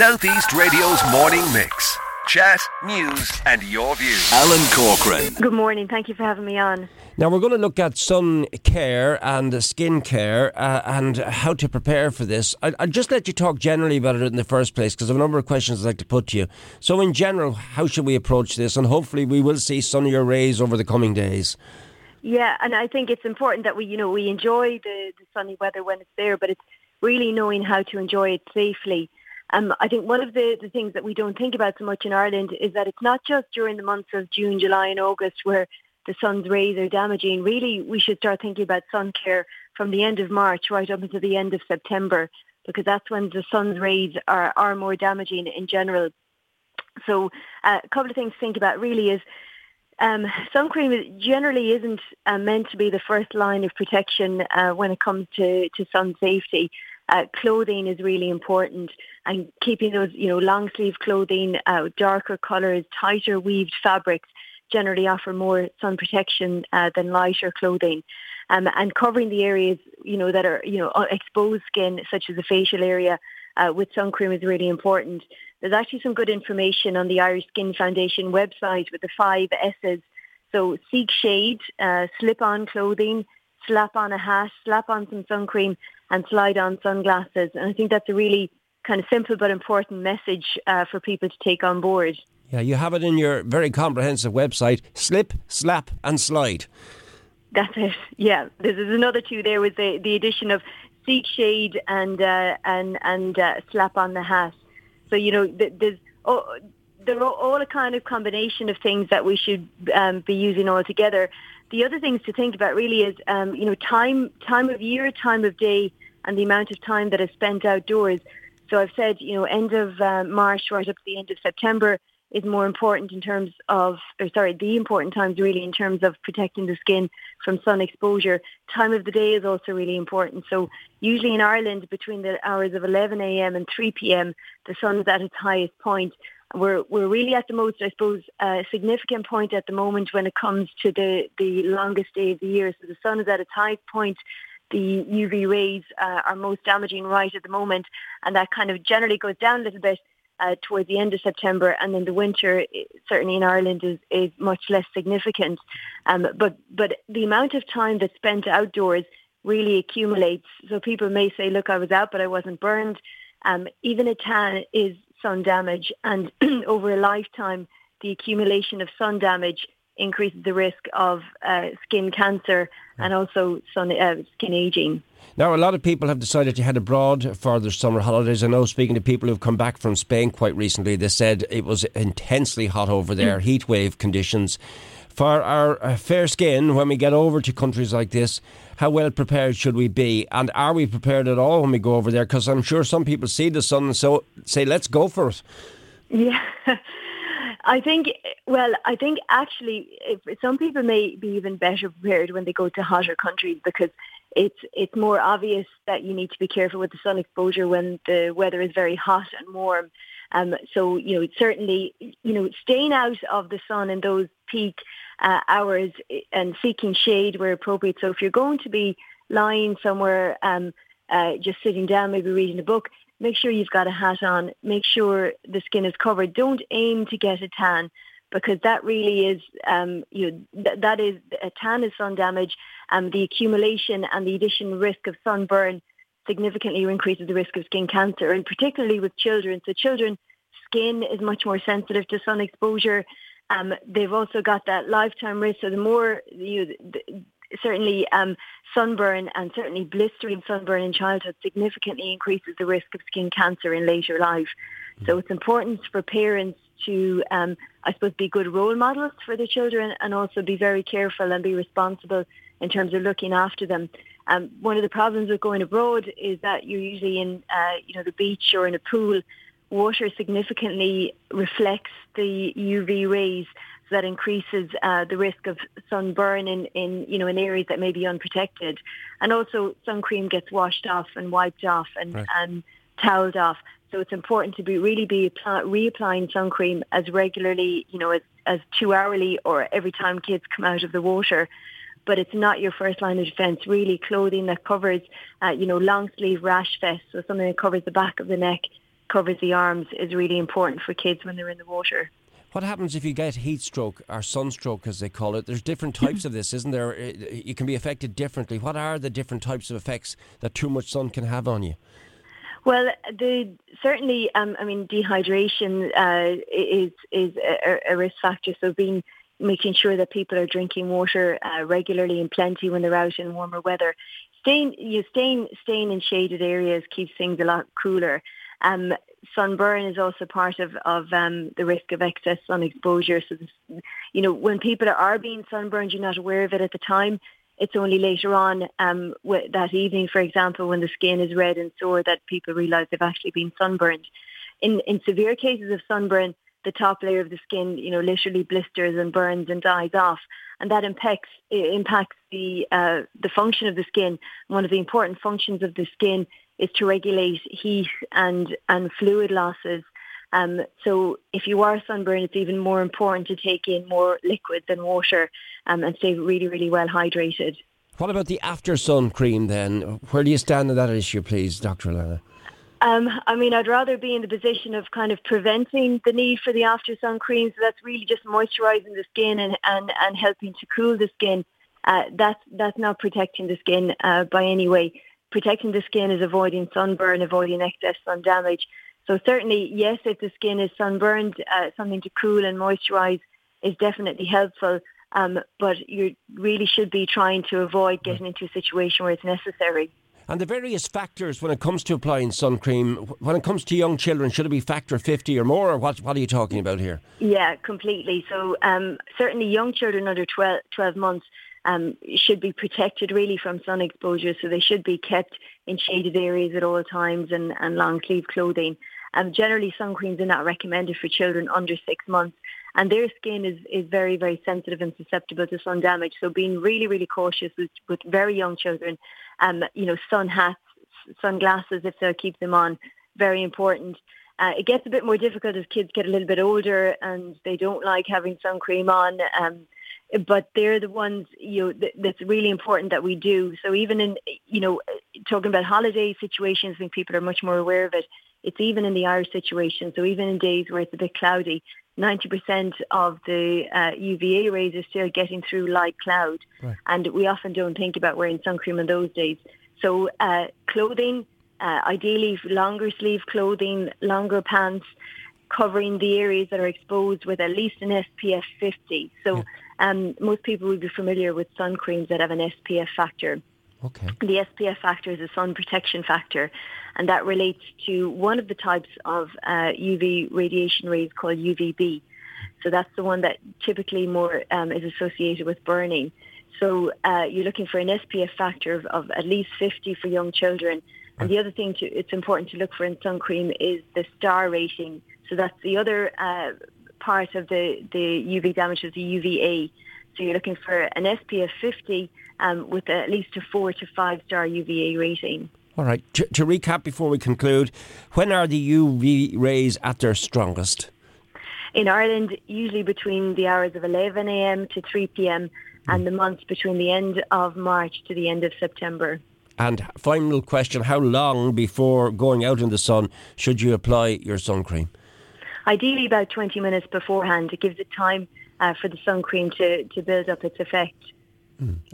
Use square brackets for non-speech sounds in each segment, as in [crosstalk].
Southeast Radio's morning mix. Chat, news, and your views. Alan Corcoran. Good morning. Thank you for having me on. Now we're going to look at sun care and skin care uh, and how to prepare for this. I, I'll just let you talk generally about it in the first place because I have a number of questions I'd like to put to you. So, in general, how should we approach this? And hopefully, we will see sunnier rays over the coming days. Yeah, and I think it's important that we, you know, we enjoy the, the sunny weather when it's there, but it's really knowing how to enjoy it safely. Um, I think one of the, the things that we don't think about so much in Ireland is that it's not just during the months of June, July and August where the sun's rays are damaging. Really, we should start thinking about sun care from the end of March right up until the end of September because that's when the sun's rays are, are more damaging in general. So uh, a couple of things to think about really is um, sun cream generally isn't uh, meant to be the first line of protection uh, when it comes to, to sun safety. Uh, clothing is really important and keeping those, you know, long sleeve clothing, uh, darker colours, tighter weaved fabrics generally offer more sun protection uh, than lighter clothing. Um, and covering the areas, you know, that are, you know, exposed skin, such as the facial area, uh, with sun cream is really important. There's actually some good information on the Irish Skin Foundation website with the five S's. So seek shade, uh, slip on clothing, slap on a hat, slap on some sun cream, and slide on sunglasses. And I think that's a really kind of simple but important message uh, for people to take on board. Yeah, you have it in your very comprehensive website slip, slap, and slide. That's it. [laughs] Yeah, there's, another two there with the, the addition of seek shade and uh, and and uh, slap on the hat. So you know, there's oh, they're all a kind of combination of things that we should um, be using all together. The other things to think about really is um, you know time time of year, time of day, and the amount of time that is spent outdoors. So I've said you know end of uh, March right up to the end of September is more important in terms of, or sorry, the important times really in terms of protecting the skin from sun exposure. Time of the day is also really important. So usually in Ireland, between the hours of 11 a.m. and 3 p.m., the sun is at its highest point. We're we're really at the most, I suppose, uh, significant point at the moment when it comes to the the longest day of the year. So the sun is at its highest point the UV rays uh, are most damaging right at the moment, and that kind of generally goes down a little bit uh, towards the end of September, and then the winter, certainly in Ireland, is, is much less significant. Um, but but the amount of time that's spent outdoors really accumulates. So people may say, "Look, I was out, but I wasn't burned." Um, even a tan is sun damage, and [clears throat] over a lifetime, the accumulation of sun damage increases the risk of uh, skin cancer and also sun, uh, skin aging. Now, a lot of people have decided to head abroad for their summer holidays. I know, speaking to people who've come back from Spain quite recently, they said it was intensely hot over there, mm. heat wave conditions. For our uh, fair skin, when we get over to countries like this, how well prepared should we be? And are we prepared at all when we go over there? Because I'm sure some people see the sun and so say, let's go for it. [laughs] Yeah. I think, well, I think actually if, some people may be even better prepared when they go to hotter countries because it's it's more obvious that you need to be careful with the sun exposure when the weather is very hot and warm. Um, so you know certainly you know staying out of the sun in those peak uh, hours and seeking shade where appropriate. So if you're going to be lying somewhere, um, uh, just sitting down, maybe reading a book, make sure you've got a hat on. Make sure the skin is covered. Don't aim to get a tan because that really is, um, you know, th- that is a tan is sun damage. Um, the accumulation and the additional risk of sunburn significantly increases the risk of skin cancer, and particularly with children. So children, skin is much more sensitive to sun exposure. Um, they've also got that lifetime risk. So the more you, the, certainly um, sunburn and certainly blistering sunburn in childhood significantly increases the risk of skin cancer in later life. So it's important for parents to, um, I suppose, be good role models for their children and also be very careful and be responsible in terms of looking after them. Um, one of the problems with going abroad is that you're usually in, uh, you know, the beach or in a pool. Water significantly reflects the UV rays, so that increases uh, the risk of sunburn in, in, you know, in areas that may be unprotected. And also, sun cream gets washed off and wiped off and, right. and toweled off. So it's important to be really be reapplying sun cream as regularly, you know, as, as two hourly or every time kids come out of the water. But it's not your first line of defence. Really, clothing that covers, uh, you know, long sleeve rash vests, so something that covers the back of the neck, covers the arms is really important for kids when they're in the water. What happens if you get heat stroke or sunstroke, as they call it? There's different types of this, isn't there? You can be affected differently. What are the different types of effects that too much sun can have on you? Well, the, certainly, um, I mean, dehydration uh, is is a, a, risk factor. So, being making sure that people are drinking water uh, regularly and plenty when they're out in warmer weather. Staying, you know, staying, staying in shaded areas keeps things a lot cooler. Um, sunburn is also part of, of um, the risk of excess sun exposure. So, this, you know, when people are being sunburned, you're not aware of it at the time. It's only later on um, that evening, for example, when the skin is red and sore that people realise they've actually been sunburned. In, in severe cases of sunburn, the top layer of the skin, you know, literally blisters and burns and dies off, and that impacts impacts the uh, the function of the skin. One of the important functions of the skin is to regulate heat and and fluid losses. Um, so if you are sunburned, it's even more important to take in more liquid than water um, and stay really, really well hydrated. What about the after sun cream then? Where do you stand on that issue, please, Dr. Alana? Um, I mean, I'd rather be in the position of kind of preventing the need for the after sun cream. So that's really just moisturising the skin and, and, and helping to cool the skin. Uh, that's that's not protecting the skin uh, by any way. Protecting the skin is avoiding sunburn, avoiding excess sun damage. So certainly, yes, if the skin is sunburned, uh, something to cool and moisturise is definitely helpful. Um, but you really should be trying to avoid getting into a situation where it's necessary. And the various factors when it comes to applying sun cream, when it comes to young children, should it be factor 50 or more, or what, what are you talking about here? Yeah, completely. So um, certainly young children under 12, 12 months um, should be protected really from sun exposure. So they should be kept in shaded areas at all times and, and long sleeve clothing. Um, generally, sun creams are not recommended for children under six months and their skin is, is very, very sensitive and susceptible to sun damage. So being really, really cautious with, with very young children, um, you know, sun hats, sunglasses if they'll keep them on, very important. Uh, it gets a bit more difficult as kids get a little bit older and they don't like having sun cream on. Um, but they're the ones you know th- that's really important that we do. So even in you know talking about holiday situations I think people are much more aware of it, it's even in the Irish situation. So even in days where it's a bit cloudy, 90% of the uh, UVA rays are still getting through light cloud. Right. And we often don't think about wearing sun cream in those days. So uh, clothing, uh, ideally longer sleeve clothing, longer pants, covering the areas that are exposed with at least an SPF 50. So yeah. Um, most people will be familiar with sun creams that have an SPF factor. Okay. The SPF factor is a sun protection factor, and that relates to one of the types of uh, UV radiation rays called UVB. So that's the one that typically more um, is associated with burning. So uh, you're looking for an SPF factor of, of, at least 50 for young children. And the other thing to, it's important to look for in sun cream is the star rating. So that's the other uh, part of the, the UV damage is the UVA. So you're looking for an SPF 50 um, with at least a four to five star UVA rating. All right. To, to, recap before we conclude, when are the UV rays at their strongest? In Ireland, usually between the hours of 11 a.m. to 3 p.m. Mm. and the months between the end of March to the end of September. And final question, how long before going out in the sun should you apply your sun cream? Ideally about 20 minutes beforehand. It gives it time uh, for the sun cream to, to build up its effect.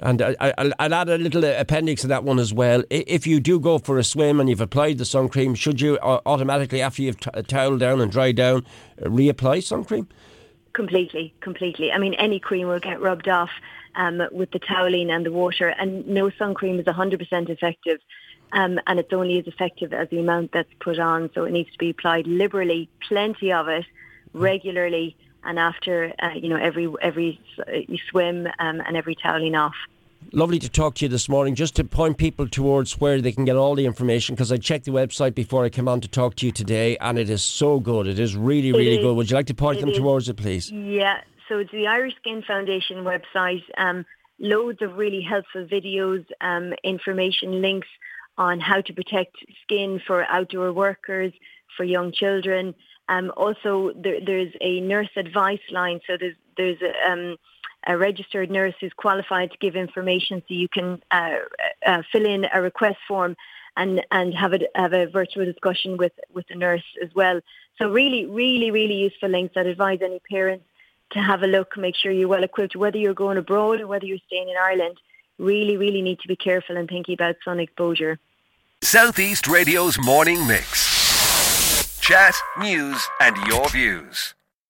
And I, will add a little appendix to that one as well. If you do go for a swim and you've applied the sun cream, should you automatically, after you've t- toweled down and dried down, uh, reapply sun cream? Completely, completely. I mean, any cream will get rubbed off um, with the toweling and the water, and no sun cream is 100% effective. Um, and it's only as effective as the amount that's put on. So it needs to be applied liberally, plenty of it, regularly and after uh, you know every every you swim um, and every toweling off. Lovely to talk to you this morning. Just to point people towards where they can get all the information, because I checked the website before I came on to talk to you today, and it is so good. It is really, really good. Would you like to point them is. towards it, please? Yeah. So it's the Irish Skin Foundation website. Um, loads of really helpful videos, um, information, links on how to protect skin for outdoor workers, for young children. Um, also, there, there's a nurse advice line, so there's there's a, um, a registered nurse who's qualified to give information, so you can uh, uh, fill in a request form and and have a have a virtual discussion with with the nurse as well. So really, really, really useful links. I'd advise any parents to have a look, make sure you're well equipped, whether you're going abroad or whether you're staying in Ireland really, really need to be careful and thinking about sun exposure. Southeast Radio's morning mix. Chat, news, and your views.